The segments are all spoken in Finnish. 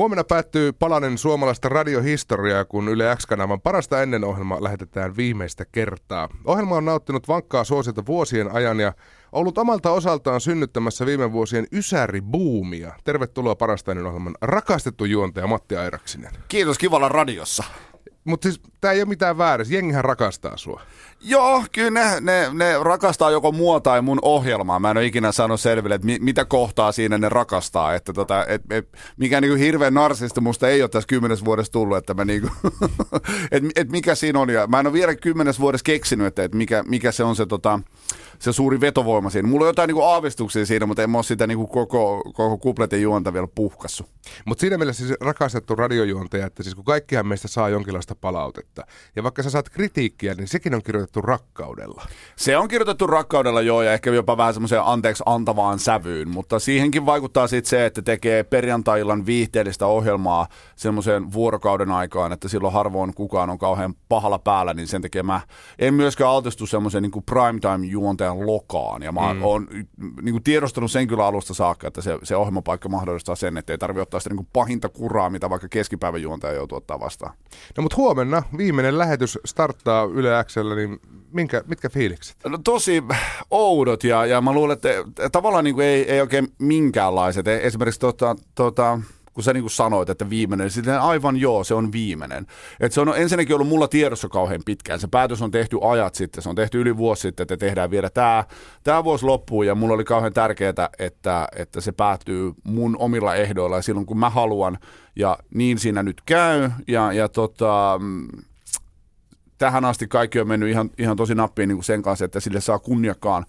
Huomenna päättyy palanen suomalaista radiohistoriaa, kun Yle X-kanavan parasta ennen ohjelma lähetetään viimeistä kertaa. Ohjelma on nauttinut vankkaa suosiota vuosien ajan ja ollut omalta osaltaan synnyttämässä viime vuosien Ysäri-buumia. Tervetuloa parasta ennen ohjelman rakastettu juontaja Matti Airaksinen. Kiitos, kivalla radiossa. Mutta siis tämä ei ole mitään väärin, jengihän rakastaa sua. Joo, kyllä ne, ne, ne rakastaa joko mua tai mun ohjelmaa. Mä en ole ikinä saanut selville, että mi, mitä kohtaa siinä ne rakastaa. Että tota, et, et, mikä niinku hirveän narsista musta ei ole tässä kymmenes vuodessa tullut, että mä niinku, et, et mikä siinä on. Ja mä en ole vielä kymmenes vuodessa keksinyt, että et mikä, mikä se on se, tota, se suuri vetovoima siinä. Mulla on jotain niinku aavistuksia siinä, mutta en mä ole sitä niinku koko, koko kupletin juonta vielä puhkassu. Mutta siinä mielessä siis rakastettu radiojuontaja, että siis kun kaikkihan meistä saa jonkinlaista palautetta. Ja vaikka sä saat kritiikkiä, niin sekin on kirjoitettu rakkaudella. Se on kirjoitettu rakkaudella joo, ja ehkä jopa vähän semmoiseen anteeksi antavaan sävyyn, mutta siihenkin vaikuttaa sitten se, että tekee perjantai-illan viihteellistä ohjelmaa semmoiseen vuorokauden aikaan, että silloin harvoin kukaan on kauhean pahalla päällä, niin sen takia mä en myöskään altistu semmoiseen niin primetime-juontajan lokaan, ja mä mm. oon niin kuin tiedostanut sen kyllä alusta saakka, että se, se ohjelmapaikka mahdollistaa sen, että ei tarvitse ottaa sitä niin kuin pahinta kuraa, mitä vaikka keskipäivän juontaja joutuu ottaa vastaan. No mutta huomenna viimeinen lähetys starttaa Yle Xllä, niin minkä, mitkä fiilikset? No tosi oudot ja, ja mä luulen, että tavallaan niin kuin ei, ei oikein minkäänlaiset. E, esimerkiksi tota, tota, kun sä niin kuin sanoit, että viimeinen, niin sitten aivan joo, se on viimeinen. Et se on ensinnäkin ollut mulla tiedossa kauhean pitkään. Se päätös on tehty ajat sitten, se on tehty yli vuosi sitten, että tehdään vielä tämä, tämä vuosi loppuun ja mulla oli kauhean tärkeää, että, että se päättyy mun omilla ehdoilla ja silloin kun mä haluan ja niin siinä nyt käy ja, ja tota, tähän asti kaikki on mennyt ihan, ihan tosi nappiin niin kuin sen kanssa, että sille saa kunniakkaan,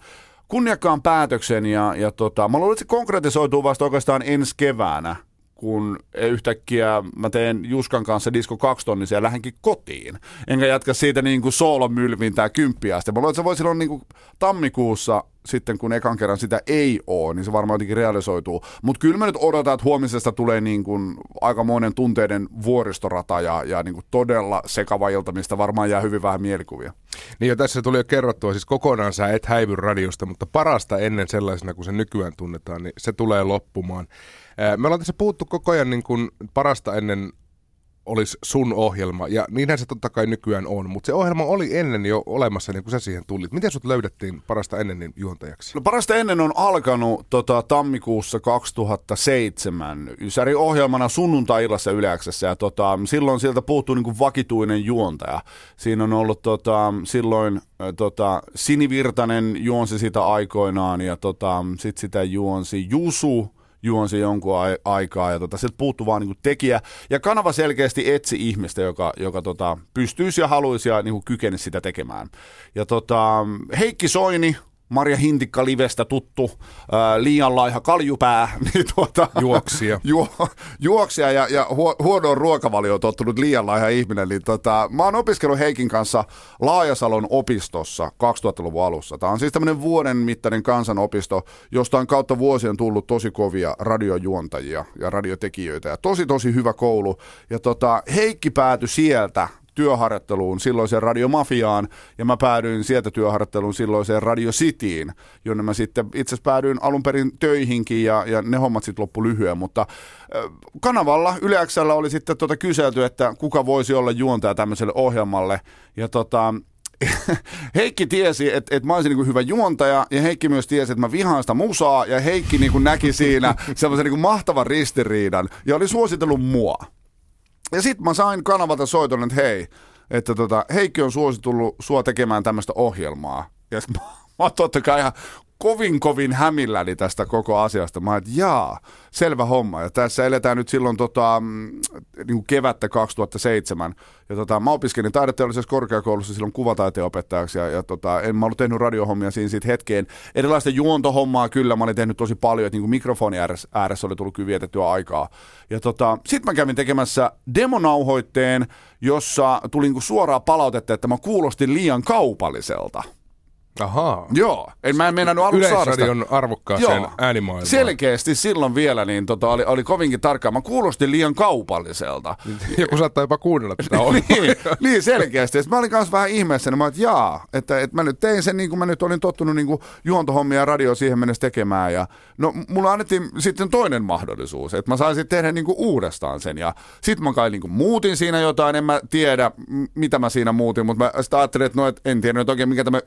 kunniakkaan päätöksen. Ja, ja tota, mä luulen, että se konkretisoituu vasta oikeastaan ensi keväänä, kun yhtäkkiä mä teen Juskan kanssa Disco 2 tonnisia ja lähdenkin kotiin. Enkä jatka siitä niin kuin soolomylvintää kymppiä asti. Mä luulen, että se voi silloin niin kuin tammikuussa sitten kun ekan kerran sitä ei ole, niin se varmaan jotenkin realisoituu. Mutta kyllä mä nyt odotan, että huomisesta tulee niin kuin aikamoinen tunteiden vuoristorata ja, ja niin kuin todella sekava ilta, mistä varmaan jää hyvin vähän mielikuvia. Niin jo tässä tuli jo kerrottua, siis kokonaan sä et häivy radiosta, mutta parasta ennen sellaisena kuin se nykyään tunnetaan, niin se tulee loppumaan. Me ollaan tässä puhuttu koko ajan niin kuin parasta ennen olisi sun ohjelma, ja niinhän se totta kai nykyään on, mutta se ohjelma oli ennen jo olemassa, niin kuin sä siihen tulit. Miten sut löydettiin parasta ennen niin juontajaksi? No parasta ennen on alkanut tota, tammikuussa 2007 Ysäri ohjelmana sunnuntai-illassa Yleäksessä, ja tota, silloin sieltä puuttuu niin vakituinen juontaja. Siinä on ollut tota, silloin tota, Sinivirtanen juonsi sitä aikoinaan, ja tota, sitten sitä juonsi Jusu, juonsi jonkun aikaa ja tota, sieltä puuttuu vaan niin tekijä. Ja kanava selkeästi etsi ihmistä, joka, joka tota, pystyisi ja haluaisi ja niin kykenisi sitä tekemään. Ja tota, Heikki Soini Marja Hintikka livestä tuttu, ää, liian laiha kaljupää. Niin tuota, juoksia. Ju, juoksia ja, ja hu, huonoon ruokavalioon tottunut liian laiha ihminen. Niin tota, mä oon opiskellut Heikin kanssa Laajasalon opistossa 2000-luvun alussa. Tämä on siis tämmöinen vuoden mittainen kansanopisto, josta on kautta vuosien tullut tosi kovia radiojuontajia ja radiotekijöitä. Ja tosi tosi hyvä koulu. Ja tota, Heikki päätyi sieltä työharjoitteluun silloiseen radiomafiaan, ja mä päädyin sieltä työharjoitteluun silloiseen Radio Cityin, jonne mä sitten itse asiassa päädyin alun perin töihinkin, ja, ja ne hommat sitten loppu lyhyen, mutta kanavalla Yleäksellä oli sitten tota kyselty, että kuka voisi olla juontaja tämmöiselle ohjelmalle, ja tota, Heikki tiesi, että, että mä olisin niin hyvä juontaja, ja Heikki myös tiesi, että mä vihaan sitä musaa, ja Heikki niin näki siinä semmoisen niin mahtavan ristiriidan, ja oli suositellut mua. Ja sitten mä sain kanavalta soiton, että hei, että tota, Heikki on suositellut sua tekemään tämmöistä ohjelmaa. Ja mä, mä oon totta kai ihan kovin kovin hämilläni tästä koko asiasta. Mä että jaa, selvä homma. Ja tässä eletään nyt silloin tota, mm, niin kuin kevättä 2007. Ja tota, mä opiskelin taideteollisessa korkeakoulussa silloin kuvataiteen opettajaksi. Ja, ja tota, en mä ollut tehnyt radiohommia siinä siitä hetkeen. Erilaista juontohommaa kyllä mä olin tehnyt tosi paljon. Että niin kuin mikrofoni ääressä oli tullut kyllä vietettyä aikaa. Ja tota, sit mä kävin tekemässä demonauhoitteen, jossa tuli niin kuin suoraa palautetta, että mä kuulostin liian kaupalliselta. Ahaa. Joo, en mä en meinannut aluksi. Yleisradion arvokkaaseen äänimaailmaan. Selkeästi silloin vielä niin tota, oli, oli kovinkin tarkkaa. Mä kuulostin liian kaupalliselta. Joku saattaa jopa kuunnella tätä niin, niin, selkeästi. Ja sit mä olin kanssa vähän ihmeessä, niin mä että jaa, että, että mä nyt tein sen niin kuin mä nyt olin tottunut niin kuin juontohommia ja radio siihen mennessä tekemään. Ja, no mulla annettiin sitten toinen mahdollisuus, että mä saisin tehdä niin kuin uudestaan sen. Ja sit mä kai niin kuin muutin siinä jotain, en mä tiedä mitä mä siinä muutin, mutta mä sitten ajattelin, että no, et en tiedä nyt oikein mikä tämä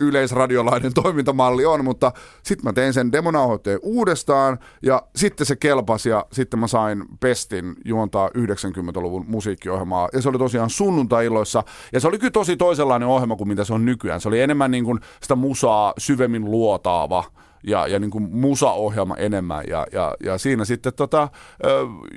yleisradiolainen toimintamalli on, mutta sitten mä tein sen demonauhoitteen uudestaan ja sitten se kelpasi ja sitten mä sain pestin juontaa 90-luvun musiikkiohjelmaa. Ja se oli tosiaan sunnuntai-illoissa. Ja se oli kyllä tosi toisenlainen ohjelma kuin mitä se on nykyään. Se oli enemmän niin kuin sitä musaa syvemmin luotaava ja, ja niin kuin musaohjelma enemmän. Ja, ja, ja siinä sitten tota,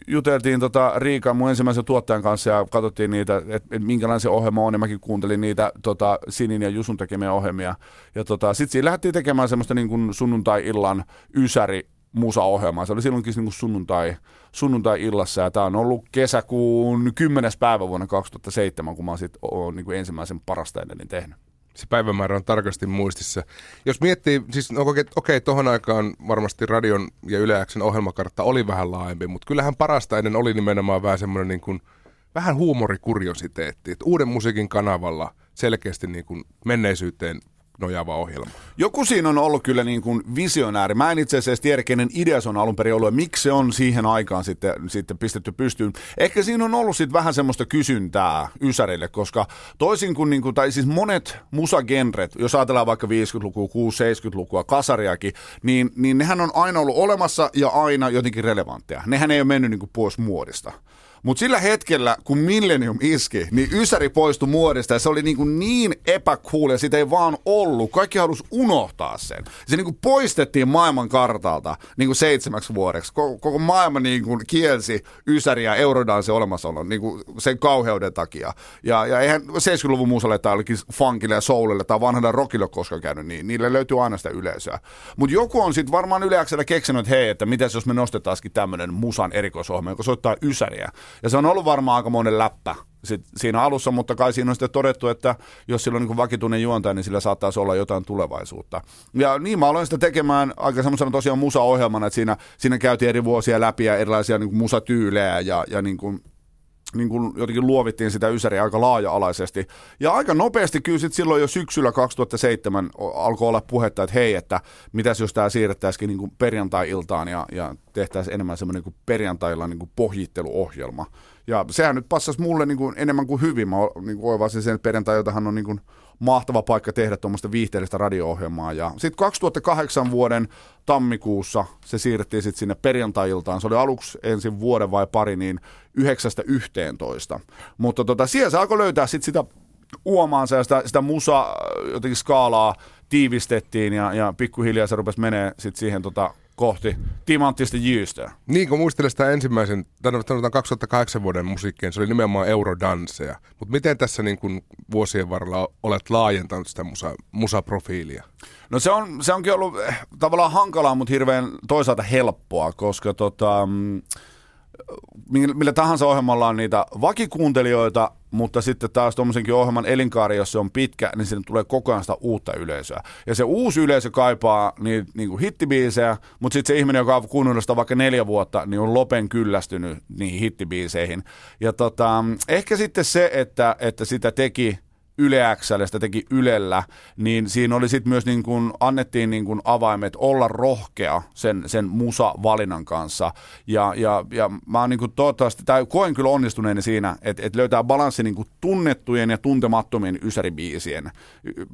juteltiin tota Riikan mun ensimmäisen tuottajan kanssa ja katsottiin niitä, että et minkälainen se ohjelma on. Ja mäkin kuuntelin niitä tota, Sinin ja Jusun tekemiä ohjelmia. Ja tota, sitten siinä lähdettiin tekemään semmoista niin kuin sunnuntai-illan ysäri musaohjelmaa. Se oli silloinkin niin kuin sunnuntai, sunnuntai-illassa ja tämä on ollut kesäkuun 10. päivä vuonna 2007, kun mä oon sit, niin kuin ensimmäisen parasta ennen tehnyt. Se päivämäärä on tarkasti muistissa. Jos miettii, siis no, okei, okei, tohon aikaan varmasti radion ja Yle Xn ohjelmakartta oli vähän laajempi, mutta kyllähän parasta ennen oli nimenomaan vähän semmoinen niin kuin, vähän huumorikuriositeetti. Että uuden musiikin kanavalla selkeästi niin kuin menneisyyteen nojaava ohjelma. Joku siinä on ollut kyllä niin kuin visionääri. Mä en itse asiassa tiedä, kenen idea se on alun perin ollut ja miksi se on siihen aikaan sitten, sitten pistetty pystyyn. Ehkä siinä on ollut sitten vähän semmoista kysyntää Ysärille, koska toisin kuin, niin kuin tai siis monet musagenret, jos ajatellaan vaikka 50-lukua, 60-70-lukua, kasariakin, niin, niin nehän on aina ollut olemassa ja aina jotenkin relevantteja. Nehän ei ole mennyt niin kuin pois muodista. Mutta sillä hetkellä, kun Millennium iski, niin Ysäri poistui muodista ja se oli niin, niin epäcool ja sitä ei vaan ollut. Kaikki halusi unohtaa sen. Se niin poistettiin maailman kartalta niin seitsemäksi vuodeksi. Koko, koko maailma niin kuin kielsi Ysäri ja Eurodansen olemassaolon niin sen kauheuden takia. Ja, ja eihän 70-luvun musalle tai olikin funkille ja soulille tai vanhalle rockille koskaan käynyt niin. Niille löytyy aina sitä yleisöä. Mutta joku on sitten varmaan yleäksellä keksinyt, että hei, että mitäs jos me nostetaankin tämmöinen musan erikoisohjelma, joka soittaa Ysäriä. Ja se on ollut varmaan aika monen läppä sit siinä alussa, mutta kai siinä on sitten todettu, että jos sillä on niin vakituinen juontaja, niin sillä saattaisi olla jotain tulevaisuutta. Ja niin mä aloin sitä tekemään aika semmoisena tosiaan musa-ohjelmana, että siinä, siinä käytiin eri vuosia läpi ja erilaisia niin musatyylejä ja, ja niin kuin, niin kuin jotenkin luovittiin sitä Ysäriä aika laaja-alaisesti. Ja aika nopeasti kyllä sit silloin jo syksyllä 2007 alkoi olla puhetta, että hei, että mitäs jos tämä siirrettäisikin niin kuin perjantai-iltaan ja, ja tehtäisiin enemmän semmoinen niin perjantailla niin kuin pohjitteluohjelma. Ja sehän nyt passasi mulle niin kuin enemmän kuin hyvin. Mä niin kuin oivasin sen, että perjantai-iltahan on niin kuin mahtava paikka tehdä tuommoista viihteellistä radio-ohjelmaa. Ja sitten 2008 vuoden tammikuussa se siirrettiin sitten sinne perjantai-iltaan. Se oli aluksi ensin vuoden vai pari, niin 9-11. Mutta tota, siellä se alkoi löytää sitten sitä uomaansa ja sitä, sitä musa jotenkin skaalaa tiivistettiin ja, ja pikkuhiljaa se rupesi menee sitten siihen tota, kohti timanttista jyystöä. Niin kuin muistelen sitä ensimmäisen, tänne sanotaan 2008 vuoden musiikkiin, se oli nimenomaan eurodanseja. Mutta miten tässä niin kuin vuosien varrella olet laajentanut sitä musa, musaprofiilia? No se, on, se onkin ollut eh, tavallaan hankalaa, mutta hirveän toisaalta helppoa, koska tota, mm, millä tahansa ohjelmalla on niitä vakikuuntelijoita, mutta sitten taas tuommoisenkin ohjelman elinkaari, jos se on pitkä, niin sinne tulee koko ajan sitä uutta yleisöä. Ja se uusi yleisö kaipaa niitä niin kuin hittibiisejä, mutta sitten se ihminen, joka on kuunnellut sitä vaikka neljä vuotta, niin on lopen kyllästynyt niihin hittibiiseihin. Ja tota, ehkä sitten se, että, että sitä teki Yle sitä teki Ylellä, niin siinä oli sitten myös niin kuin, annettiin niin kuin avaimet olla rohkea sen, sen musa-valinnan kanssa. Ja, ja, ja mä niin kuin toivottavasti, tai koen kyllä onnistuneeni siinä, että, että löytää balanssi niin kuin tunnettujen ja tuntemattomien ysäribiisien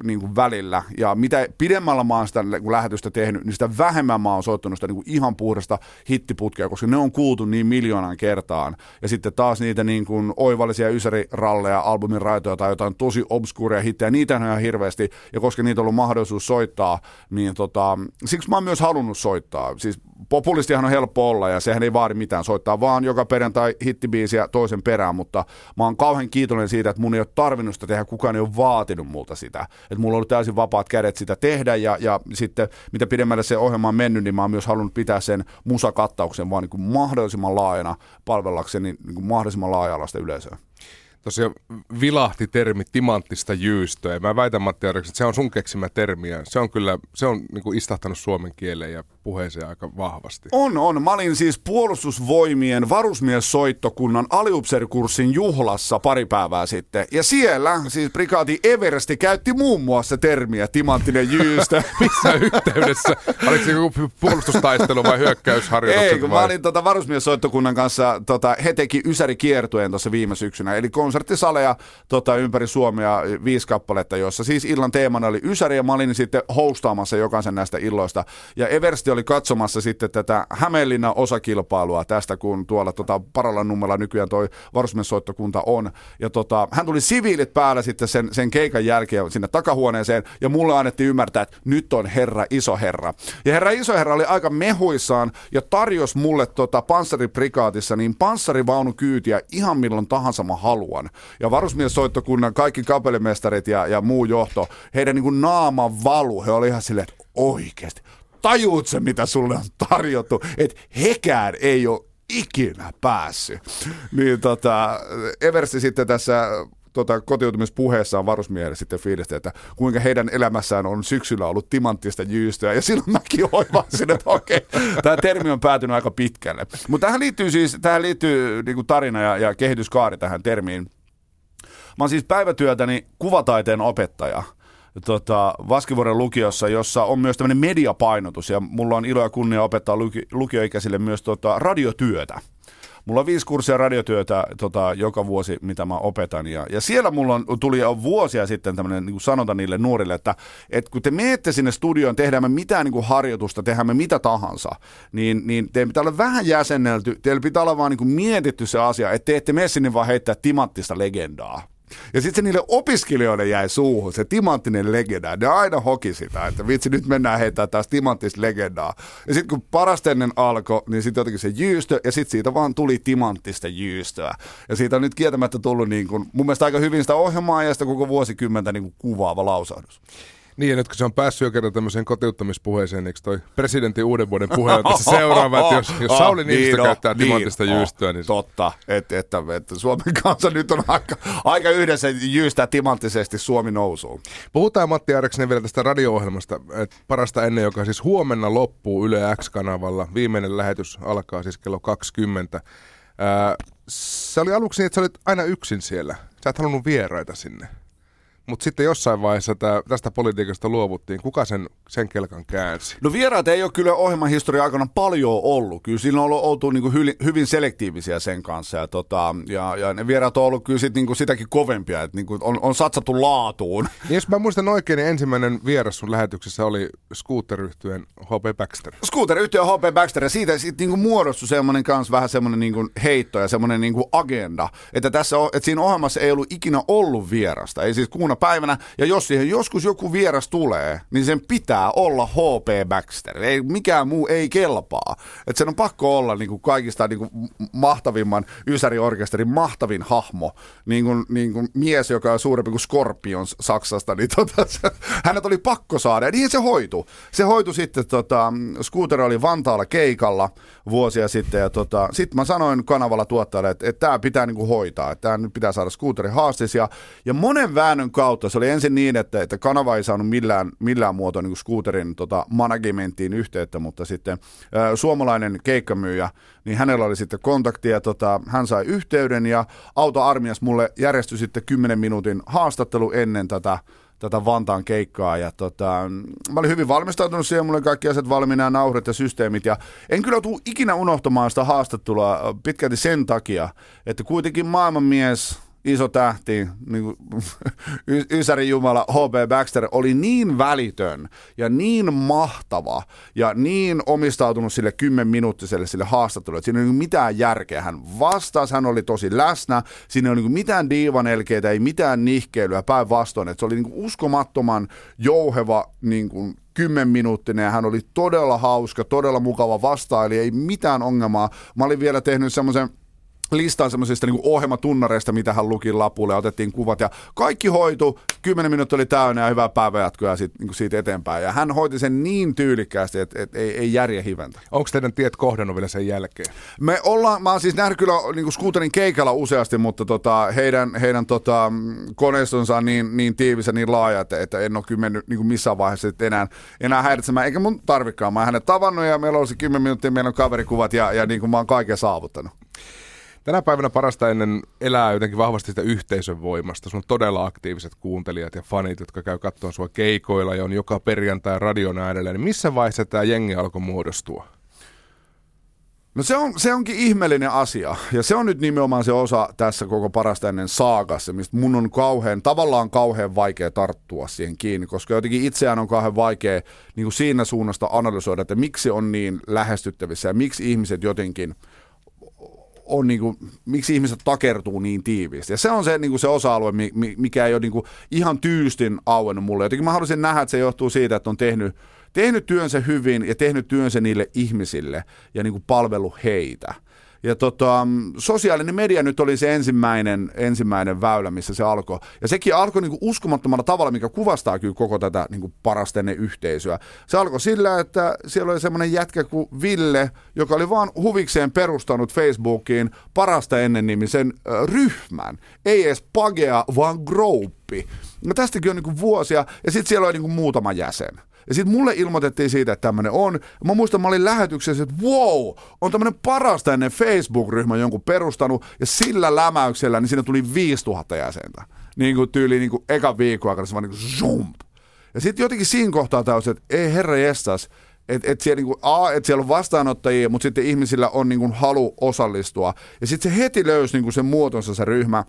niin kuin välillä. Ja mitä pidemmällä mä oon sitä kun lähetystä tehnyt, niin sitä vähemmän mä oon soittanut sitä niin kuin ihan puhdasta hittiputkea, koska ne on kuultu niin miljoonan kertaan. Ja sitten taas niitä niin kuin oivallisia ysäriralleja, albumin raitoja tai jotain tosi obskuuria hittejä, niitä on ihan hirveästi, ja koska niitä on ollut mahdollisuus soittaa, niin tota, siksi mä oon myös halunnut soittaa. Siis populistihan on helppo olla, ja sehän ei vaadi mitään soittaa, vaan joka perjantai hittibiisiä toisen perään, mutta mä oon kauhean kiitollinen siitä, että mun ei ole tarvinnut sitä tehdä, kukaan ei ole vaatinut multa sitä. Että mulla on ollut täysin vapaat kädet sitä tehdä, ja, ja sitten mitä pidemmälle se ohjelma on mennyt, niin mä oon myös halunnut pitää sen musakattauksen vaan niin kuin mahdollisimman laajana palvellakseni niin kuin mahdollisimman laaja-alaista yleisöä. Tosiaan vilahti termi timanttista jyystöä. Mä väitän Matti Arjaksi, että se on sun keksimä termi ja se on kyllä, se on niin kuin istahtanut suomen kieleen ja puheeseen aika vahvasti. On, on. Mä olin siis puolustusvoimien varusmiessoittokunnan aliupserikurssin juhlassa pari päivää sitten. Ja siellä siis prikaati Eversti käytti muun muassa termiä timanttinen jyystö. Missä yhteydessä? Oliko se joku puolustustaistelu vai hyökkäysharjoitukset? Ei, kun vai? mä olin tota varusmiessoittokunnan kanssa, tota, he teki Ysäri kiertueen tuossa viime syksynä. Eli konserttisaleja tota, ympäri Suomea viisi kappaletta, jossa siis illan teemana oli Ysäri ja mä olin sitten hostaamassa jokaisen näistä illoista. Ja Eversti oli katsomassa sitten tätä Hämeenlinnan osakilpailua tästä, kun tuolla tota, Paralan nummella nykyään toi varusmiessoittokunta on. Ja tota, hän tuli siviilit päällä sitten sen, sen keikan jälkeen sinne takahuoneeseen ja mulle annettiin ymmärtää, että nyt on herra iso herra. Ja herra iso herra oli aika mehuissaan ja tarjosi mulle tota panssariprikaatissa niin panssarivaunukyytiä ihan milloin tahansa mä haluan. Ja varusmiessoittokunnan kaikki kapellimestarit ja, ja muu johto, heidän niin kuin naama valu, he oli ihan silleen, että oikeasti, tajuut se mitä sulle on tarjottu, että hekään ei ole ikinä päässyt. Niin tota, Eversti sitten tässä tota, kotiutumispuheessaan varusmiehelle sitten fiilistä, että kuinka heidän elämässään on syksyllä ollut timanttista jyystöä. Ja silloin mäkin oivasin, että okei, tämä termi on päätynyt aika pitkälle. Mutta tähän liittyy siis, tähän liittyy niin kuin tarina ja, ja kehityskaari tähän termiin. Mä oon siis päivätyötäni kuvataiteen opettaja tota, Vaskivuoren lukiossa, jossa on myös tämmöinen mediapainotus ja mulla on ilo ja kunnia opettaa luki, lukioikäisille myös tota, radiotyötä. Mulla on viisi kurssia radiotyötä tota, joka vuosi, mitä mä opetan. Ja, ja siellä mulla on, tuli jo vuosia sitten tämmöinen niin sanonta niille nuorille, että, että kun te menette sinne studioon, tehdään me mitään niin kuin harjoitusta, tehdään me mitä tahansa, niin, niin teidän pitää olla vähän jäsennelty, teillä pitää olla vaan niin kuin mietitty se asia, että te ette mene sinne vaan heittää timanttista legendaa. Ja sitten se niille opiskelijoille jäi suuhun, se timanttinen legenda. Ne aina hoki sitä, että vitsi, nyt mennään heittämään taas timanttista legendaa. Ja sitten kun parasta ennen alkoi, niin sitten jotenkin se jyystö, ja sitten siitä vaan tuli timanttista jyystöä. Ja siitä on nyt kieltämättä tullut niin kun, mun mielestä aika hyvin sitä ohjelmaa ja sitä koko vuosikymmentä niin kuvaava lausahdus. Niin, ja nyt kun se on päässyt jo kerran tämmöiseen kotiuttamispuheeseen, eikö toi presidentin uuden vuoden puhe on tässä seuraava, että jos, jos Sauli oh, Niinistö niin, käyttää niin, timantista oh, jyystöä, niin... Totta, että, että, että Suomen kanssa nyt on aika, aika yhdessä jyystää timanttisesti Suomi nousuun. Puhutaan Matti Ääreksinen vielä tästä radio-ohjelmasta, että parasta ennen, joka siis huomenna loppuu Yle X-kanavalla. Viimeinen lähetys alkaa siis kello 20. Ää, se oli aluksi niin, että sä olit aina yksin siellä. Sä et halunnut vieraita sinne. Mutta sitten jossain vaiheessa tää, tästä politiikasta luovuttiin. Kuka sen, sen kelkan käänsi? No vieraat ei ole kyllä ohjelman historia aikana paljon ollut. Kyllä siinä on ollut, oltu niin hyvin, hyvin selektiivisiä sen kanssa. Ja, tota, ja, ja ne vieraat on ollut kyllä sit, niin kuin sitäkin kovempia. Että niin kuin on, on satsattu laatuun. Niin jos mä muistan oikein, niin ensimmäinen vieras sun lähetyksessä oli Scooter-yhtyeen H.P. Baxter. Scooter-yhtyeen H.P. Baxter. Ja siitä, siitä niin kuin muodostui semmoinen kanssa vähän semmoinen niin kuin heitto ja semmoinen niin kuin agenda. Että, tässä, että siinä ohjelmassa ei ollut ikinä ollut vierasta. Ei siis kuuna päivänä, ja jos siihen joskus joku vieras tulee, niin sen pitää olla H.P. Baxter. Ei, mikään muu ei kelpaa. Että sen on pakko olla niin kuin kaikista niin kuin mahtavimman Ysäri-orkesterin mahtavin hahmo. Niin kuin, niin kuin mies, joka on suurempi kuin Scorpion Saksasta. Niin tota, se, hänet oli pakko saada, ja niin se hoitu. Se hoitu sitten, tota, Scooter oli Vantaalla keikalla vuosia sitten, ja tota, sitten mä sanoin kanavalla tuottajalle, että, että tämä pitää niin kuin hoitaa, että tämä nyt pitää saada Scooterin haastis, ja, ja monen väännön kautta se oli ensin niin, että, että kanava ei saanut millään, millään muotoa niin Scooterin tota, managementtiin yhteyttä, mutta sitten ä, suomalainen keikkamyyjä, niin hänellä oli sitten kontakti ja tota, hän sai yhteyden ja autoarmias mulle järjestyi sitten 10 minuutin haastattelu ennen tätä tätä Vantaan keikkaa. Ja tota, mä olin hyvin valmistautunut siihen, mulla oli kaikki asiat valmiina ja nauhrit ja systeemit. Ja en kyllä tule ikinä unohtamaan sitä haastattelua pitkälti sen takia, että kuitenkin maailmanmies iso tähti, niin kuin, Ysärin Jumala H.B. Baxter oli niin välitön ja niin mahtava ja niin omistautunut sille kymmenminuuttiselle sille haastattelulle, että siinä ei ole mitään järkeä. Hän vastasi, hän oli tosi läsnä, siinä ei ole niin mitään diivanelkeitä, ei mitään nihkeilyä, päinvastoin, se oli niin kuin uskomattoman jouheva niin kuin kymmenminuuttinen ja hän oli todella hauska, todella mukava vastaili, ei mitään ongelmaa. Mä olin vielä tehnyt semmoisen listan semmoisista niin ohjelmatunnareista, mitä hän luki lapulle ja otettiin kuvat ja kaikki hoitu, kymmenen minuuttia oli täynnä ja hyvää päivänjatkoa sit, niin siitä eteenpäin. Ja hän hoiti sen niin tyylikkäästi, että, että ei, ei järje hiventä. Onko teidän tiet kohdannut vielä sen jälkeen? Me ollaan, mä oon siis nähnyt kyllä niin Scooterin keikalla useasti, mutta tota, heidän, heidän tota, koneistonsa on niin, niin tiivis ja niin laaja, että, että en ole kyllä mennyt niin kuin missään vaiheessa enää, enää häiritsemään, eikä mun tarvikaan. Mä oon hänet tavannut ja meillä olisi kymmenen minuuttia, meillä on kaverikuvat ja, ja niin kuin mä oon kaiken saavuttanut. Tänä päivänä parasta ennen elää jotenkin vahvasti sitä yhteisön voimasta. Sun on todella aktiiviset kuuntelijat ja fanit, jotka käy katsoa sua keikoilla ja on joka perjantai radion äärellä. Niin missä vaiheessa tämä jengi alkoi muodostua? No se, on, se onkin ihmeellinen asia. Ja se on nyt nimenomaan se osa tässä koko parasta ennen saakassa, mistä mun on kauhean, tavallaan kauhean vaikea tarttua siihen kiinni, koska jotenkin itseään on kauhean vaikea niin kuin siinä suunnasta analysoida, että miksi on niin lähestyttävissä ja miksi ihmiset jotenkin – on niin kuin, miksi ihmiset takertuu niin tiiviisti. Ja se on se, niin kuin se osa-alue, mikä ei ole niin kuin ihan tyystin auennut mulle. Jotenkin mä haluaisin nähdä, että se johtuu siitä, että on tehnyt, tehnyt työnsä hyvin ja tehnyt työnsä niille ihmisille ja niin kuin palvelu heitä. Ja tota, sosiaalinen media nyt oli se ensimmäinen, ensimmäinen väylä, missä se alkoi. Ja sekin alkoi niin uskomattomalla tavalla, mikä kuvastaa kyllä koko tätä niin parastenne yhteisöä. Se alkoi sillä, että siellä oli semmoinen jätkä kuin Ville, joka oli vaan huvikseen perustanut Facebookiin parasta ennen nimisen äh, ryhmän. Ei edes pagea, vaan grouppi. No tästäkin on niin vuosia, ja sitten siellä oli niin muutama jäsen. Ja sitten mulle ilmoitettiin siitä, että tämmöinen on. Mä muistan, mä olin lähetyksessä, että wow, on tämmöinen parasta ennen Facebook-ryhmä jonkun perustanut, ja sillä lämäyksellä niin siinä tuli 5000 jäsentä. Niin kuin tyyli niin kuin eka viikon aikana, se vaan niin kuin. Ja sitten jotenkin siinä kohtaa täysin, että ei herra jestas, että et siellä, niinku, a, et siellä on vastaanottajia, mutta sitten ihmisillä on niinku halu osallistua. Ja sitten se heti löysi niinku sen muotonsa se ryhmä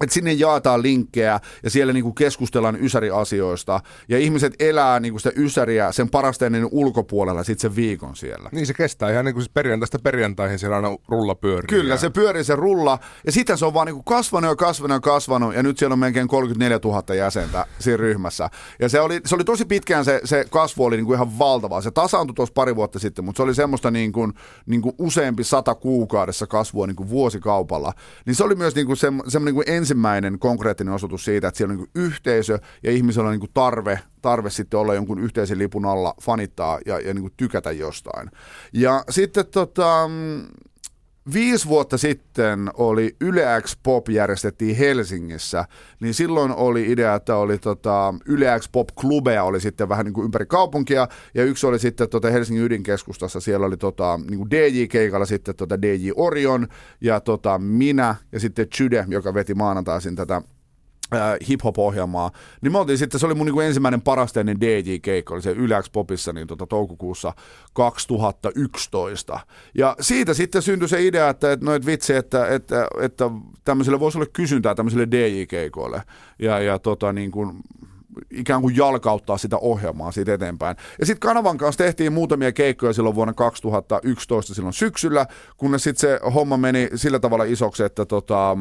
että sinne jaetaan linkkejä ja siellä niinku keskustellaan ysäriasioista ja ihmiset elää niinku sitä ysäriä sen parasteinen ulkopuolella sitten sen viikon siellä. Niin se kestää ihan niin kuin siis perjantaista perjantaihin siellä aina rulla pyörii. Kyllä, ja... se pyörii se rulla ja sitten se on vaan niinku kasvanut ja kasvanut ja kasvanut ja nyt siellä on melkein 34 000 jäsentä siinä ryhmässä. Ja se oli, se oli tosi pitkään se, se kasvu oli niinku ihan valtavaa. Se tasaantui tuossa pari vuotta sitten, mutta se oli semmoista niinku, niinku useampi sata kuukaudessa kasvua niinku vuosikaupalla. Niin se oli myös niinku se, semmoinen niinku ensimmäinen konkreettinen osoitus siitä, että siellä on niin yhteisö ja ihmisellä on niin tarve, tarve sitten olla jonkun yhteisen lipun alla, fanittaa ja, ja niin tykätä jostain. Ja sitten tota, viisi vuotta sitten oli Yle X Pop järjestettiin Helsingissä, niin silloin oli idea, että oli tota, Yle X Pop klubeja oli sitten vähän niin kuin ympäri kaupunkia, ja yksi oli sitten tota Helsingin ydinkeskustassa, siellä oli tota, niin kuin DJ-keikalla sitten tota DJ Orion, ja tota, minä, ja sitten Chyde, joka veti maanantaisin tätä hip-hop-ohjelmaa, niin me oltiin sitten, se oli mun niin kuin ensimmäinen parasteinen DJ-keikka, oli se Yläks Popissa niin tota, toukokuussa 2011. Ja siitä sitten syntyi se idea, että, että noit vitsi, että, että, että tämmöiselle voisi olla kysyntää tämmöiselle DJ-keikoille. Ja, ja tota, niin kuin, ikään kuin jalkauttaa sitä ohjelmaa siitä eteenpäin. Ja sitten Kanavan kanssa tehtiin muutamia keikkoja silloin vuonna 2011 silloin syksyllä, kunnes sitten se homma meni sillä tavalla isoksi, että, tota,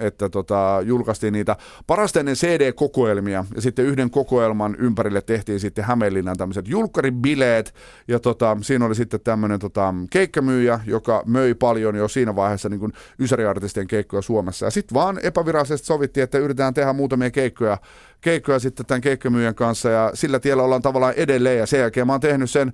että tota, julkaistiin niitä parasteinen CD-kokoelmia ja sitten yhden kokoelman ympärille tehtiin sitten Hämeenlinnan tämmöiset julkkaribileet. Ja tota, siinä oli sitten tämmöinen tota, keikkamyyjä, joka möi paljon jo siinä vaiheessa niin ysäriartistien keikkoja Suomessa. Ja sitten vaan epävirallisesti sovittiin, että yritetään tehdä muutamia keikkoja keikkoja sitten tämän keikkamyyjän kanssa ja sillä tiellä ollaan tavallaan edelleen ja sen jälkeen mä oon tehnyt sen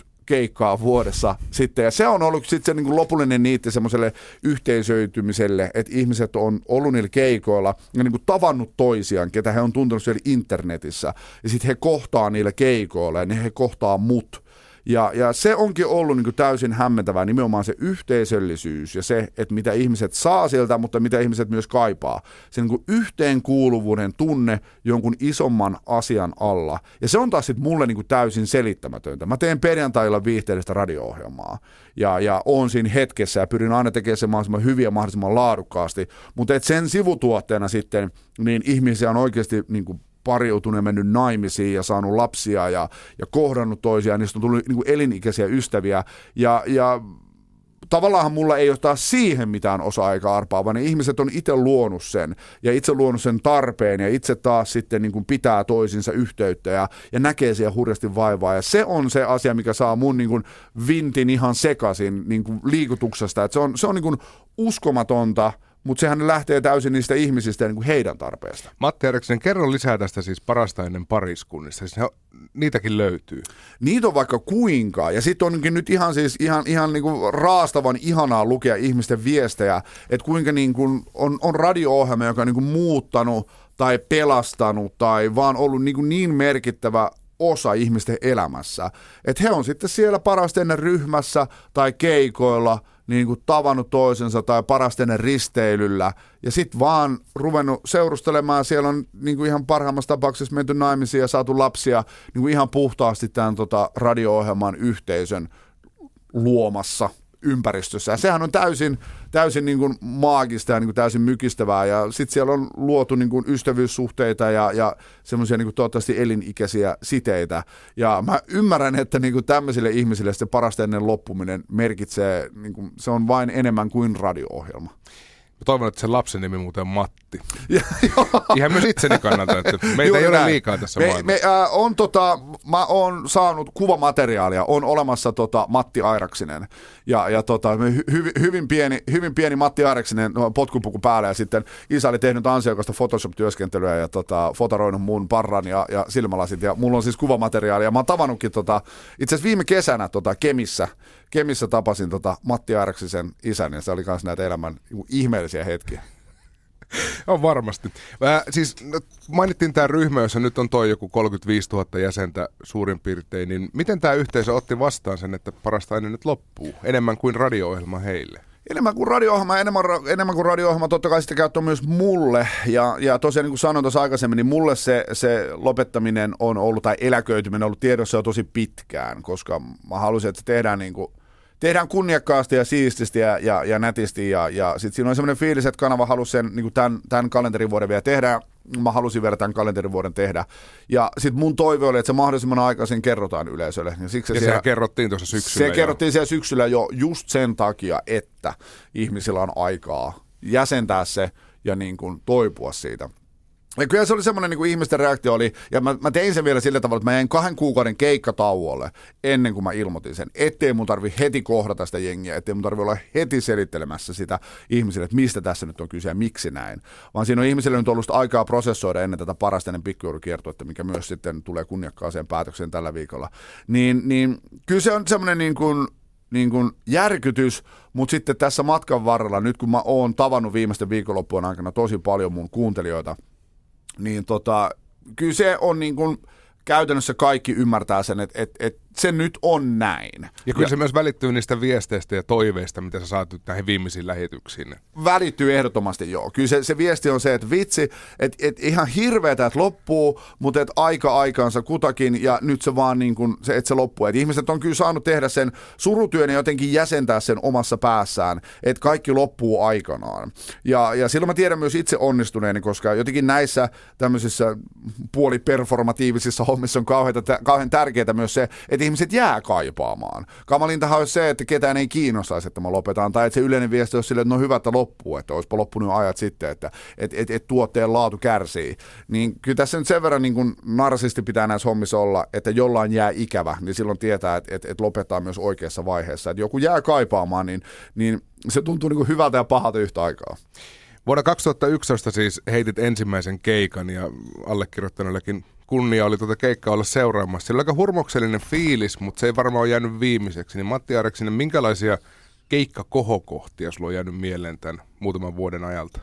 30-60 keikkaa vuodessa sitten. Ja se on ollut sitten se niin lopullinen niitti semmoiselle yhteisöitymiselle, että ihmiset on ollut niillä keikoilla ja niin kuin tavannut toisiaan, ketä he on tuntenut siellä internetissä. Ja sitten he kohtaa niillä keikoilla ja ne he kohtaa mut. Ja, ja se onkin ollut niin täysin hämmentävää, nimenomaan se yhteisöllisyys ja se, että mitä ihmiset saa sieltä, mutta mitä ihmiset myös kaipaa. Se niin yhteenkuuluvuuden tunne jonkun isomman asian alla. Ja se on taas sitten mulle niin täysin selittämätöntä. Mä teen perjantailla viihteellistä radio-ohjelmaa ja, ja on siinä hetkessä ja pyrin aina tekemään se mahdollisimman hyviä ja mahdollisimman laadukkaasti. Mutta sen sivutuotteena sitten, niin ihmisiä on oikeasti niin kuin pariutunut ja mennyt naimisiin ja saanut lapsia ja, ja kohdannut toisiaan, niistä on tullut niin kuin elinikäisiä ystäviä ja, ja tavallaan mulla ei ole taas siihen mitään osa-aikaa arpaa, vaan ne ihmiset on itse luonut sen ja itse luonut sen tarpeen ja itse taas sitten niin kuin pitää toisinsa yhteyttä ja, ja näkee siihen hurjasti vaivaa. Ja se on se asia, mikä saa mun niin kuin vintin ihan sekaisin niin kuin liikutuksesta. Et se on, se on niin kuin uskomatonta, mutta sehän lähtee täysin niistä ihmisistä ja niin kuin heidän tarpeesta. Matti Järksen, kerro lisää tästä siis parasta ennen pariskunnista. Siis ne, niitäkin löytyy. Niitä on vaikka kuinka. Ja sitten onkin nyt ihan siis ihan, ihan niin kuin raastavan ihanaa lukea ihmisten viestejä, että kuinka niin kuin on, on radio-ohjelma, joka on niin kuin muuttanut tai pelastanut tai vaan ollut niin, kuin niin merkittävä osa ihmisten elämässä. Että he on sitten siellä parasta ennen ryhmässä tai keikoilla – niin kuin tavannut toisensa tai parasten risteilyllä ja sitten vaan ruvennut seurustelemaan. Siellä on niin kuin ihan parhaimmassa tapauksessa menty naimisiin ja saatu lapsia niin kuin ihan puhtaasti tämän tota, radio-ohjelman yhteisön luomassa ympäristössä. Sehän on täysin, täysin niin kuin maagista ja niin kuin täysin mykistävää. Ja sitten siellä on luotu niin kuin ystävyyssuhteita ja, ja semmoisia niin toivottavasti elinikäisiä siteitä. Ja mä ymmärrän, että niin kuin tämmöisille ihmisille se parasta ennen loppuminen merkitsee, niin kuin, se on vain enemmän kuin radio-ohjelma. Mä toivon, että sen lapsen nimi muuten on Matti. Ja, Ihan myös itseni kannalta, että meitä Juuri ei ole näin. liikaa tässä me, maailmassa. Me, äh, on tota, mä oon saanut kuvamateriaalia, on olemassa tota Matti Airaksinen. Ja, ja tota, hy, hyvin, pieni, hyvin pieni Matti Airaksinen no, potkupuku päällä ja sitten isä oli tehnyt ansiokasta Photoshop-työskentelyä ja tota, fotaroinut mun parran ja, ja silmälasit. Ja mulla on siis kuvamateriaalia. Mä oon tavannutkin tota, itse asiassa viime kesänä tota, Kemissä Kemissä tapasin tota Matti Airaksisen isän ja se oli myös näitä elämän ihmeellisiä hetkiä. on varmasti. Äh, siis no, mainittiin tämä ryhmä, jossa nyt on toi joku 35 000 jäsentä suurin piirtein, niin miten tämä yhteisö otti vastaan sen, että parasta aina nyt loppuu? Enemmän kuin radio-ohjelma heille? Enemmän kuin radio-ohjelma, enemmän, enemmän kuin radio-ohjelma, totta kai sitä käyttää myös mulle. Ja, ja tosiaan niin kuin sanoin tuossa aikaisemmin, niin mulle se, se lopettaminen on ollut, tai eläköityminen on ollut tiedossa jo tosi pitkään, koska mä halusin, että se tehdään niin kuin tehdään kunniakkaasti ja siististi ja, ja, ja nätisti. Ja, ja sitten siinä on semmoinen fiilis, että kanava halusi sen niin tämän, tämän kalenterivuoden vielä tehdä. Mä halusin vielä tämän kalenterivuoden tehdä. Ja sitten mun toive oli, että se mahdollisimman aikaisin kerrotaan yleisölle. Ja, siksi ja siellä, kerrottiin tuossa syksyllä. Se jo. kerrottiin siellä syksyllä jo just sen takia, että ihmisillä on aikaa jäsentää se ja niin kuin toipua siitä. Ja kyllä se oli semmoinen niin kuin ihmisten reaktio oli, ja mä, mä tein sen vielä sillä tavalla, että mä jäin kahden kuukauden keikkatauolle ennen kuin mä ilmoitin sen, ettei mun tarvi heti kohdata sitä jengiä, ettei mun tarvi olla heti selittelemässä sitä ihmisille, että mistä tässä nyt on kyse ja miksi näin. Vaan siinä on ihmisille nyt ollut aikaa prosessoida ennen tätä parasta ennen pikkujoulukiertoa, mikä myös sitten tulee kunniakkaaseen päätökseen tällä viikolla. Niin, niin kyllä se on semmoinen niin kuin, niin kuin järkytys, mutta sitten tässä matkan varrella, nyt kun mä oon tavannut viimeisten viikonloppujen aikana tosi paljon mun kuuntelijoita – niin tota, kyllä se on niin kuin, käytännössä kaikki ymmärtää sen, että, että, että se nyt on näin. Ja kyllä ja, se myös välittyy niistä viesteistä ja toiveista, mitä sä saat nyt näihin viimeisiin lähetyksiin. Välittyy ehdottomasti joo. Kyllä se, se viesti on se, että vitsi, että, että ihan hirveetä, että loppuu, mutta että aika aikaansa kutakin ja nyt se vaan niin kuin, se, että se loppuu. Että ihmiset on kyllä saanut tehdä sen surutyön ja jotenkin jäsentää sen omassa päässään, että kaikki loppuu aikanaan. Ja, ja silloin mä tiedän myös itse onnistuneeni, koska jotenkin näissä tämmöisissä puoliperformatiivisissa hommissa on kauhean, kauhean tärkeää myös se, että ihmiset jää kaipaamaan. Kamalintahan olisi se, että ketään ei kiinnostaisi, että mä lopetan, tai että se yleinen viesti olisi sille, että no hyvä, että loppuu, että olisipa loppunut ajat sitten, että et, et, et tuotteen laatu kärsii. Niin kyllä tässä nyt sen verran niin kuin narsisti pitää näissä hommissa olla, että jollain jää ikävä, niin silloin tietää, että et, et lopettaa myös oikeassa vaiheessa. Että joku jää kaipaamaan, niin, niin se tuntuu niin kuin hyvältä ja pahalta yhtä aikaa. Vuonna 2011 siis heitit ensimmäisen keikan ja allekirjoittaneellekin kunnia oli tuota keikkaa olla seuraamassa. Sillä aika hurmoksellinen fiilis, mutta se ei varmaan ole jäänyt viimeiseksi. Niin Matti Areksinen, minkälaisia keikkakohokohtia sulla on jäänyt mieleen tämän muutaman vuoden ajalta?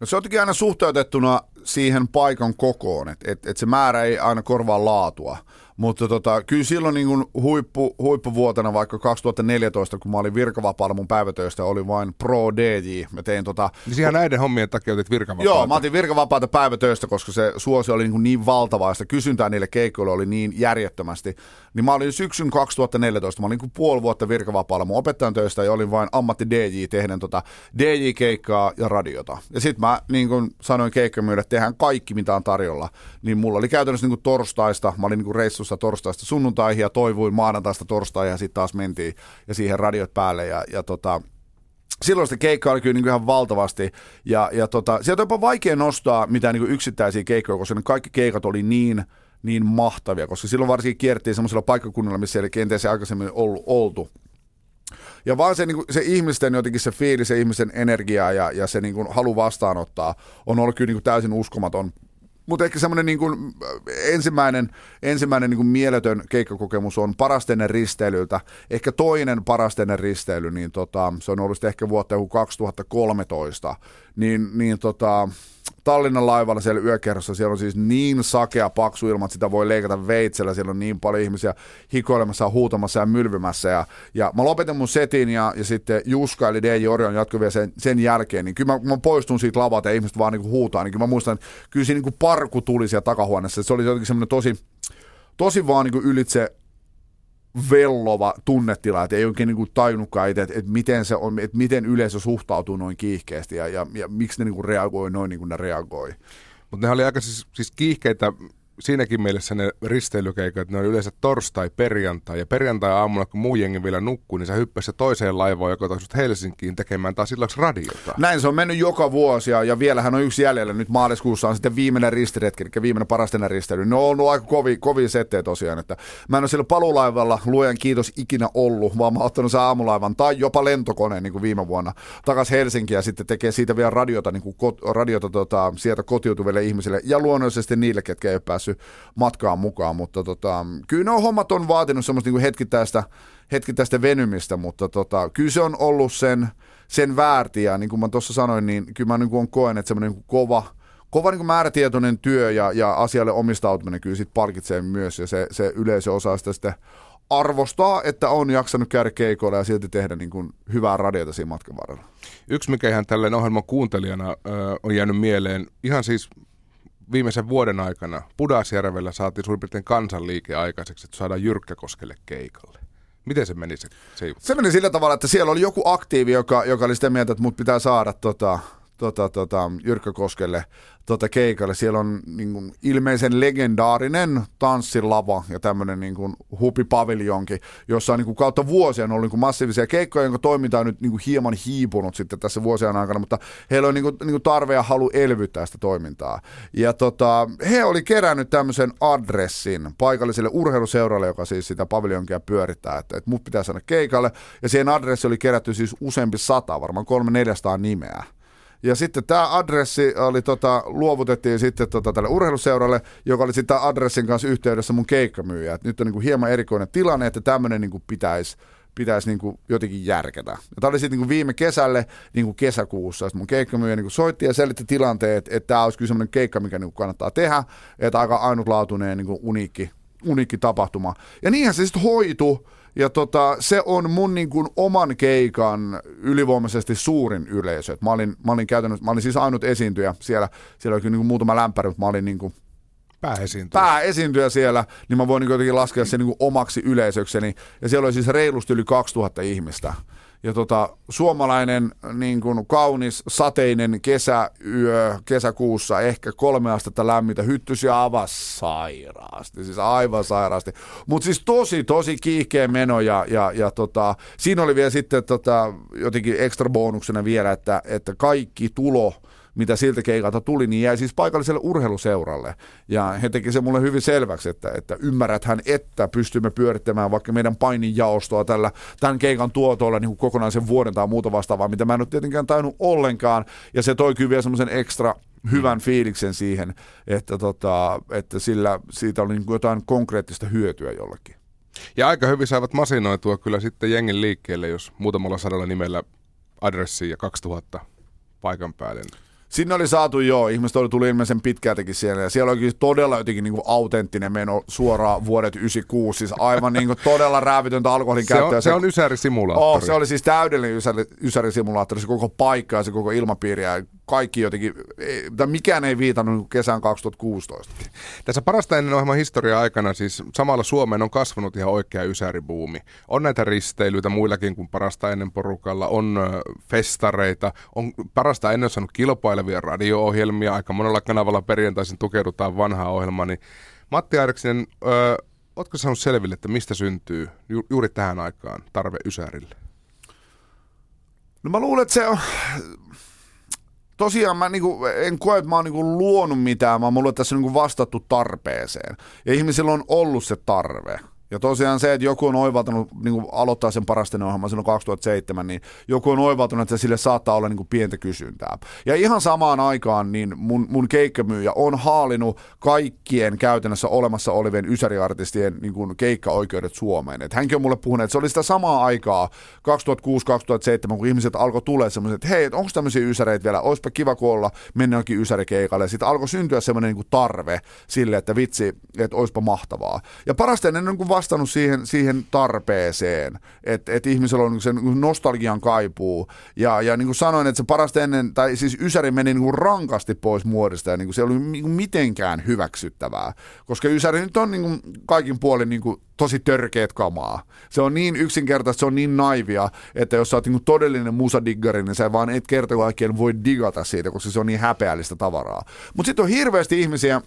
No se on aina suhteutettuna siihen paikan kokoon, että et, et se määrä ei aina korvaa laatua. Mutta tota, kyllä silloin niin kuin huippu, huippuvuotena, vaikka 2014, kun mä olin virkavapaalla mun päivätöistä, oli vain Pro DJ. Mä tein tota... Niin ihan näiden hommien takia otit virkavapaata? Joo, mä otin virkavapaata päivätöistä, koska se suosi oli niin, kuin niin valtavaa, ja sitä kysyntää niille keikoille oli niin järjettömästi. Niin mä olin syksyn 2014, mä olin niin puoli vuotta virkavapaalla mun opettajan töistä, ja olin vain ammatti DJ tehden tota DJ-keikkaa ja radiota. Ja sitten mä niin kuin sanoin keikkamyydä, tehdään kaikki, mitä on tarjolla. Niin mulla oli käytännössä niin kuin torstaista, mä olin niin kuin reissussa torstaista sunnuntaihin ja toivuin maanantaista torstaihin ja sitten taas mentiin ja siihen radiot päälle ja, ja tota, silloin sitä keikkaa oli kyllä niin ihan valtavasti. Ja, ja tota, sieltä on jopa vaikea nostaa mitään niin yksittäisiä keikkoja, koska ne kaikki keikat oli niin, niin mahtavia, koska silloin varsinkin kiertiin semmoisella paikkakunnalla, missä ei kenties aikaisemmin ollut oltu. Ja vaan se, niin kuin, se ihmisten jotenkin se fiilis, se ihmisten energia ja, ja se niin kuin, halu vastaanottaa on ollut kyllä niin kuin, täysin uskomaton. Mutta ehkä semmoinen niin kuin, ensimmäinen, ensimmäinen niin kuin mieletön keikkakokemus on parasteinen risteilyltä. Ehkä toinen parasteinen risteily, niin tota, se on ollut ehkä vuotta 2013. Niin, niin tota, Tallinnan laivalla siellä yökerrossa, siellä on siis niin sakea paksu ilma, että sitä voi leikata veitsellä, siellä on niin paljon ihmisiä hikoilemassa, huutamassa ja mylvymässä. Ja, ja mä lopetin mun setin ja, ja sitten Juska eli DJ Orion jatkoi vielä sen, sen jälkeen, niin kyllä mä, mä poistun siitä lavalta ja ihmiset vaan niin kuin huutaa, niin kyllä mä muistan, kyllä siinä niin kuin parku tuli siellä takahuoneessa, se oli jotenkin semmoinen tosi, tosi vaan niin kuin ylitse vellova tunnetila, että ei oikein niin kuin tajunnutkaan itse, että, että, miten, se on, että miten yleisö suhtautuu noin kiihkeästi ja, ja, ja miksi ne niin kuin reagoi noin niin kuin ne reagoi. Mutta ne oli aika siis, siis kiihkeitä siinäkin mielessä ne risteilykeikat, ne on yleensä torstai, perjantai. Ja perjantai aamulla, kun muu jengi vielä nukkuu, niin sä hyppäsi toiseen laivaan, joka toisi Helsinkiin tekemään taas illaksi radiota. Näin se on mennyt joka vuosi ja, ja vielähän on yksi jäljellä. Nyt maaliskuussa on sitten viimeinen ristiretki, eli viimeinen parastena risteily. Ne on ollut aika kovia, kovia settejä tosiaan. Että mä en ole sillä palulaivalla, luojan kiitos, ikinä ollut, vaan mä oon ottanut sen aamulaivan tai jopa lentokoneen niin kuin viime vuonna takaisin Helsinkiin ja sitten tekee siitä vielä radiota, niin kuin kot, radiota tota, sieltä kotiutuville ihmisille ja luonnollisesti niille, ketkä ei ole päässyt päässyt matkaan mukaan, mutta tota, kyllä ne on hommat on vaatinut semmoista niin hetkittäistä, hetkittäistä venymistä, mutta tota, kyllä se on ollut sen, sen väärti ja niin kuin mä tuossa sanoin, niin kyllä mä niin kuin koen, että semmoinen niin kova, kova niin määrätietoinen työ ja, ja asialle omistautuminen kyllä sit palkitsee myös ja se, se yleisö osaa sitä sitten arvostaa, että on jaksanut käydä keikoilla ja silti tehdä niin kuin hyvää radiota siinä matkan varrella. Yksi, mikä ihan tälleen ohjelman kuuntelijana ö, on jäänyt mieleen, ihan siis viimeisen vuoden aikana Pudasjärvellä saatiin suurin piirtein kansanliike aikaiseksi, että saadaan Jyrkkäkoskelle keikalle. Miten se meni se, se Se meni sillä tavalla, että siellä oli joku aktiivi, joka, joka oli sitä mieltä, että mut pitää saada tota, tota, tota, Jyrkkä Koskelle tota, keikalle. Siellä on niin kuin, ilmeisen legendaarinen tanssilava ja tämmöinen niin kuin, hupipaviljonki, jossa on niin kuin, kautta vuosia on ollut niin kuin, massiivisia keikkoja, jonka toiminta on nyt niin kuin, hieman hiipunut sitten tässä vuosien aikana, mutta heillä on niin kuin, niin kuin, tarve ja halu elvyttää sitä toimintaa. Ja tota, he oli kerännyt tämmöisen adressin paikalliselle urheiluseuralle, joka siis sitä paviljonkia pyörittää, että, että mut pitää saada keikalle. Ja siihen adressi oli kerätty siis useampi sata, varmaan kolme neljästaan nimeä. Ja sitten tämä adressi oli, tota, luovutettiin sitten tota, tälle urheiluseuralle, joka oli sitten adressin kanssa yhteydessä mun keikkamyyjä. Et nyt on niinku hieman erikoinen tilanne, että tämmöinen niinku pitäisi pitäisi niinku jotenkin järketä. Ja tämä oli sitten niinku viime kesälle, niinku kesäkuussa, sitten mun keikkamyyjä niinku soitti ja selitti tilanteet, että tämä olisi kyllä semmoinen keikka, mikä niinku kannattaa tehdä, että aika ainutlaatuinen niinku uniikki, uniikki tapahtuma. Ja niinhän se sitten hoitu, ja tota, se on mun niin kuin oman keikan ylivoimaisesti suurin yleisö. mä olin, mä olin käytännössä, mä olin siis ainut esiintyjä siellä. Siellä oli niin kuin muutama lämpäri, mutta mä olin niin kuin pääesiintyjä. pääesiintyjä siellä, niin mä voin niin jotenkin laskea sen niin kuin omaksi yleisökseni. Ja siellä oli siis reilusti yli 2000 ihmistä ja tota, suomalainen niin kuin kaunis sateinen kesäyö kesäkuussa, ehkä kolme astetta lämmintä, hyttysi aivan sairaasti, siis aivan sairaasti. Mutta siis tosi, tosi kiihkeä meno ja, ja, ja tota, siinä oli vielä sitten tota, jotenkin ekstra bonuksena vielä, että, että kaikki tulo – mitä siltä keikalta tuli, niin jäi siis paikalliselle urheiluseuralle. Ja he teki se mulle hyvin selväksi, että, että ymmärräthän, että pystymme pyörittämään vaikka meidän paininjaostoa tällä, tämän keikan tuotolla niin kuin kokonaisen vuoden tai muuta vastaavaa, mitä mä en ole tietenkään tainnut ollenkaan. Ja se toi kyllä vielä semmoisen ekstra hyvän mm. fiiliksen siihen, että, tota, että sillä, siitä oli niin kuin jotain konkreettista hyötyä jollekin. Ja aika hyvin saivat masinoitua kyllä sitten jengin liikkeelle, jos muutamalla sadalla nimellä adressi ja 2000 paikan päälle. Sinne oli saatu jo, ihmiset oli tullut ilmeisen pitkältäkin siellä, ja siellä oli todella jotenkin niin kuin autenttinen meno suoraan vuodet 96, siis aivan niin kuin todella räävitöntä alkoholin se käyttöä. On, se, se on ysärisimulaattori. Oh, se oli siis täydellinen ysäri, ysärisimulaattori, se koko paikka ja se koko ilmapiiri, ja kaikki jotenkin, tai mikään ei viitannut niin kesään 2016. Tässä parasta ennen ohjelman historia aikana siis samalla Suomeen on kasvanut ihan oikea ysäribuumi. On näitä risteilyitä muillakin kuin parasta ennen porukalla, on festareita, on parasta ennen saanut kilpailevia radio-ohjelmia, aika monella kanavalla perjantaisin tukeudutaan vanhaa ohjelmaa, niin Matti Aireksinen, öö, ootko saanut selville, että mistä syntyy ju- juuri tähän aikaan tarve Ysärille? No mä luulen, että se on... Tosiaan mä niinku, en koe, että mä oon niinku luonut mitään, vaan mulla on tässä niinku vastattu tarpeeseen. Ja ihmisillä on ollut se tarve. Ja tosiaan se, että joku on oivaltanut, niin kuin aloittaa sen parasten ohjelman silloin 2007, niin joku on oivaltanut, että sille saattaa olla niin kuin pientä kysyntää. Ja ihan samaan aikaan niin mun, mun keikkamyyjä on haalinut kaikkien käytännössä olemassa olevien ysäriartistien niin kuin keikkaoikeudet Suomeen. Et hänkin on mulle puhunut, että se oli sitä samaa aikaa 2006-2007, kun ihmiset alkoi tulla semmoiset, että hei, onko tämmöisiä ysäreitä vielä, olisipa kiva kuolla, mennä jokin ysärikeikalle. Sitten alkoi syntyä semmoinen niin tarve sille, että vitsi, että olisipa mahtavaa. Ja parasten ennen kuin vastannut siihen, siihen tarpeeseen, että et ihmisellä on sen nostalgian kaipuu. Ja, ja niin kuin sanoin, että se parasta ennen, tai siis Ysäri meni niin kuin rankasti pois muodista ja niin kuin se ei ollut niin kuin mitenkään hyväksyttävää. Koska Ysäri nyt on niin kuin kaikin puolin niin kuin tosi törkeät kamaa. Se on niin yksinkertaista, se on niin naivia, että jos sä oot niin todellinen musadiggari, niin sä vaan et kerta kaikkien voi digata siitä, koska se on niin häpeällistä tavaraa. Mutta sitten on hirveästi ihmisiä,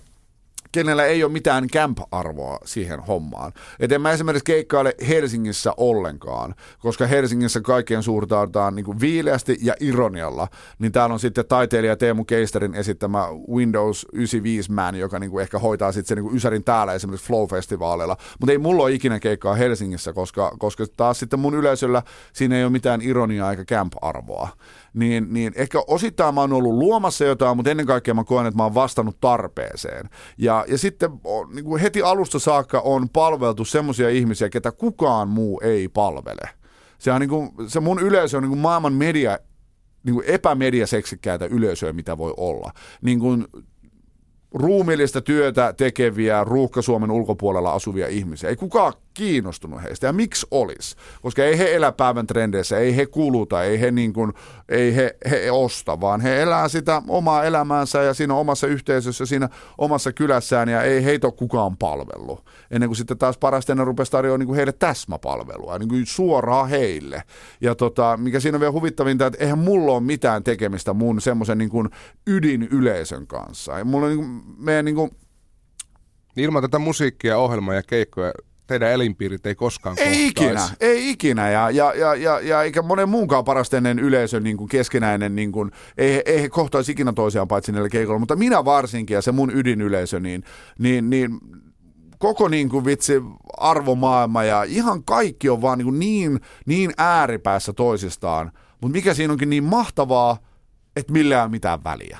kenellä ei ole mitään camp-arvoa siihen hommaan. Et en mä esimerkiksi keikkaile Helsingissä ollenkaan, koska Helsingissä kaikkien suurtautaan niin viileästi ja ironialla, niin täällä on sitten taiteilija Teemu Keisterin esittämä Windows 95 Man, joka niin kuin ehkä hoitaa sitten se niin kuin Ysärin täällä esimerkiksi Flow-festivaaleilla. Mutta ei mulla ole ikinä keikkaa Helsingissä, koska, koska taas sitten mun yleisöllä siinä ei ole mitään ironiaa eikä camp-arvoa niin, niin ehkä osittain mä oon ollut luomassa jotain, mutta ennen kaikkea mä koen, että mä oon vastannut tarpeeseen. Ja, ja sitten niin kuin heti alusta saakka on palveltu semmoisia ihmisiä, ketä kukaan muu ei palvele. Se, on niin kuin, se mun yleisö on niin kuin maailman media niin kuin epämediaseksikkäitä yleisöä, mitä voi olla. Niin kuin ruumiillista työtä tekeviä ruuhka-Suomen ulkopuolella asuvia ihmisiä. Ei kukaan kiinnostunut heistä. Ja miksi olisi? Koska ei he elä päivän trendeissä, ei he kuluta, ei he, niin kuin, ei he, he osta, vaan he elää sitä omaa elämäänsä ja siinä omassa yhteisössä, siinä omassa kylässään ja ei heitä ole kukaan palvellut. Ennen kuin sitten taas parasta ennen rupesi tarjoamaan niin kuin heille täsmäpalvelua, niin kuin suoraan heille. Ja tota, mikä siinä on vielä huvittavinta, että eihän mulla ole mitään tekemistä mun semmoisen niin kuin ydinyleisön kanssa. Ja mulla on niin kuin, meidän niin kuin, Ilman tätä musiikkia, ohjelmaa ja keikkoja teidän elinpiirit ei koskaan Ei ikinä, ei ikinä. Ja, ja, ja, ja, ja eikä monen muunkaan parastenen yleisön niin kuin keskinäinen, niin kuin, ei, ei he kohtaisi ikinä toisiaan paitsi niillä keikoilla, mutta minä varsinkin ja se mun ydinyleisö, niin, niin, niin koko niin kuin vitsi arvomaailma ja ihan kaikki on vaan niin, kuin niin, niin ääripäässä toisistaan. Mutta mikä siinä onkin niin mahtavaa, että millään mitään väliä.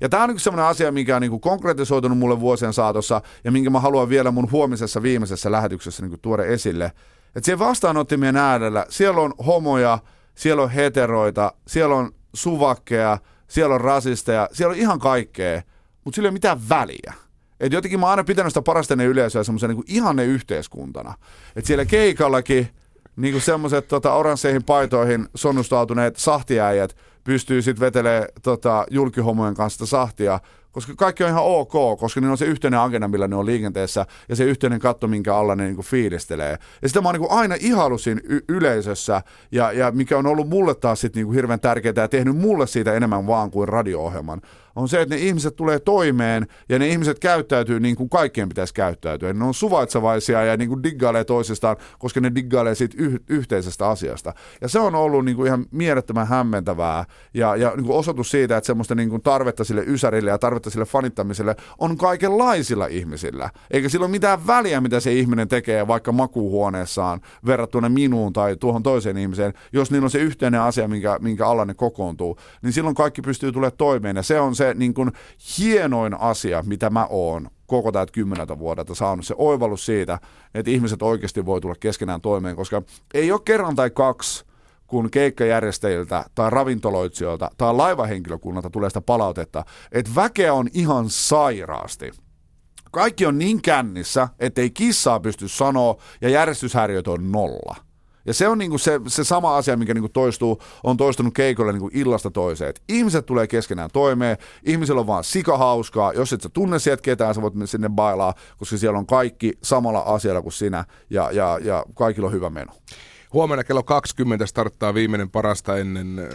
Ja tämä on niin sellainen asia, mikä on niin konkretisoitunut mulle vuosien saatossa ja minkä mä haluan vielä mun huomisessa viimeisessä lähetyksessä niin tuoda esille. Että siellä vastaanottimien äärellä, siellä on homoja, siellä on heteroita, siellä on suvakkeja, siellä on rasisteja, siellä on ihan kaikkea, mutta sillä ei ole mitään väliä. Et jotenkin mä oon aina pitänyt sitä parastenen yleisöä semmoisen niin ihanne yhteiskuntana. Että siellä keikallakin niin kuin semmoiset tota, oransseihin paitoihin sonnustautuneet sahtiäijät pystyy sitten vetelemään tota, julkihomojen kanssa sahtia, koska kaikki on ihan ok, koska niillä on se yhteinen agenda, millä ne on liikenteessä, ja se yhteinen katto, minkä alla ne niinku fiilistelee. Ja sitä mä oon niinku aina ihailu siinä y- yleisössä, ja, ja mikä on ollut mulle taas sit niinku hirveän tärkeää ja tehnyt mulle siitä enemmän vaan kuin radio-ohjelman, on se, että ne ihmiset tulee toimeen ja ne ihmiset käyttäytyy niin kuin kaikkien pitäisi käyttäytyä. Ne on suvaitsevaisia ja niin kuin diggailee toisistaan, koska ne diggailee siitä yh- yhteisestä asiasta. Ja se on ollut niin kuin ihan mielettömän hämmentävää ja, ja niin kuin osoitus siitä, että semmoista niin kuin tarvetta sille ysärille ja tarvetta sille fanittamiselle on kaikenlaisilla ihmisillä. Eikä sillä ole mitään väliä, mitä se ihminen tekee vaikka makuuhuoneessaan verrattuna minuun tai tuohon toiseen ihmiseen. Jos niillä on se yhteinen asia, minkä, minkä alla ne kokoontuu, niin silloin kaikki pystyy tulemaan toimeen. Ja se on se niin kuin hienoin asia, mitä mä oon koko täältä kymmeneltä vuodelta saanut. Se oivallus siitä, että ihmiset oikeasti voi tulla keskenään toimeen, koska ei ole kerran tai kaksi, kun keikkajärjestäjiltä tai ravintoloitsijoilta tai laivahenkilökunnalta tulee sitä palautetta, että väkeä on ihan sairaasti. Kaikki on niin kännissä, että ei kissaa pysty sanoa ja järjestyshäiriöt on nolla. Ja se on niinku se, se sama asia, mikä niinku toistuu, on toistunut keikolla niinku illasta toiseen. Et ihmiset tulee keskenään toimeen, ihmisillä on vaan sikahauskaa. Jos et sä tunne sieltä ketään, sä voit mennä sinne bailaa, koska siellä on kaikki samalla asialla kuin sinä ja, ja, ja kaikilla on hyvä meno. Huomenna kello 20 starttaa viimeinen parasta ennen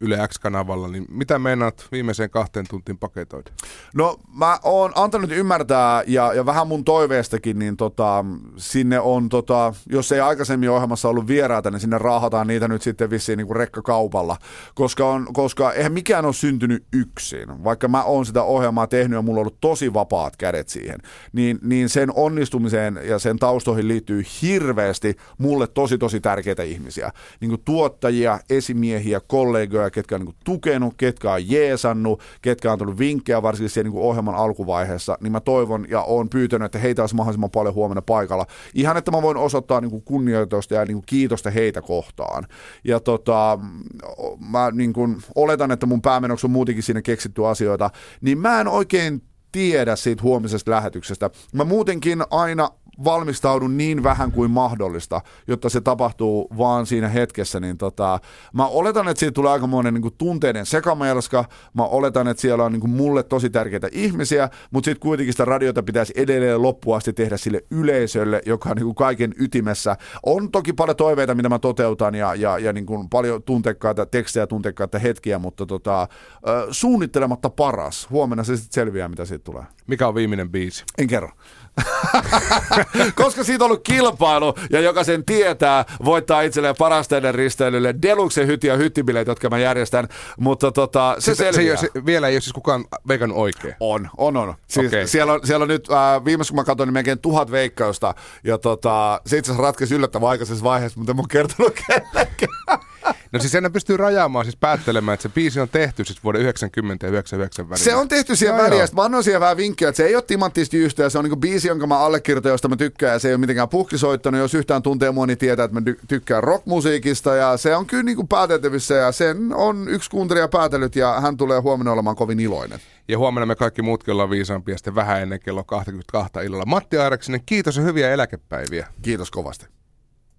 Yle X-kanavalla, niin mitä meinaat viimeiseen kahteen tuntiin paketoida? No mä oon antanut ymmärtää ja, ja vähän mun toiveestakin, niin tota, sinne on, tota, jos ei aikaisemmin ohjelmassa ollut vieraita, niin sinne raahataan niitä nyt sitten vissiin niin kuin rekkakaupalla, koska, on, koska eihän mikään ole syntynyt yksin. Vaikka mä oon sitä ohjelmaa tehnyt ja mulla on ollut tosi vapaat kädet siihen, niin, niin sen onnistumiseen ja sen taustoihin liittyy hirveästi mulle tosi tosi tärkeitä ihmisiä. Niin kuin tuottajia, esimiehiä, kollegoja, ketkä on niin kuin tukenut, ketkä on jeesannut, ketkä on tullut vinkkejä varsinkin siellä niin kuin ohjelman alkuvaiheessa, niin mä toivon ja oon pyytänyt, että heitä olisi mahdollisimman paljon huomenna paikalla. Ihan, että mä voin osoittaa niin kuin kunnioitusta ja niin kuin kiitosta heitä kohtaan. Ja tota, mä niin kuin oletan, että mun päämenoksi on muutenkin siinä keksitty asioita, niin mä en oikein tiedä siitä huomisesta lähetyksestä. Mä muutenkin aina valmistaudun niin vähän kuin mahdollista, jotta se tapahtuu vaan siinä hetkessä, niin tota, mä oletan, että siitä tulee aikamoinen niin kuin tunteiden sekamelska, mä oletan, että siellä on niin kuin mulle tosi tärkeitä ihmisiä, mutta sitten kuitenkin sitä radiota pitäisi edelleen loppuasti tehdä sille yleisölle, joka on niin kuin kaiken ytimessä. On toki paljon toiveita, mitä mä toteutan ja, ja, ja niin kuin paljon tuntekkaita tekstejä, tuntekkaita hetkiä, mutta tota, suunnittelematta paras. Huomenna se sitten selviää, mitä siitä tulee. Mikä on viimeinen biisi? En kerro. Koska siitä on ollut kilpailu ja joka sen tietää, voittaa itselleen parasteiden risteilylle Deluxe hytti ja hyttibileet, jotka mä järjestän. Mutta tota, se, se, se, se, vielä ei ole siis kukaan veikannut oikein. On, on, on. Siis okay. siellä, on siellä on nyt, äh, viimeis kun mä katsoin, niin melkein tuhat veikkausta. Ja tota, se itse asiassa ratkesi yllättävän aikaisessa vaiheessa, mutta en mä kertonut kellekään. No siis sen pystyy rajaamaan, siis päättelemään, että se biisi on tehty siis vuoden 90 ja 99 välillä. Se on tehty siellä no väliä. Mä annoin siihen vähän vinkkiä, että se ei ole timanttista jystä, se on niinku biisi, jonka mä allekirjoitan, josta mä tykkään, ja se ei ole mitenkään puhkisoittanut. Jos yhtään tuntee mua, niin tietää, että mä tykkään rockmusiikista, ja se on kyllä niinku pääteltävissä, ja sen on yksi kuuntelija päätellyt, ja hän tulee huomenna olemaan kovin iloinen. Ja huomenna me kaikki muutkin ollaan viisaampia sitten vähän ennen kello 22 illalla. Matti Airaksinen, kiitos ja hyviä eläkepäiviä. Kiitos kovasti.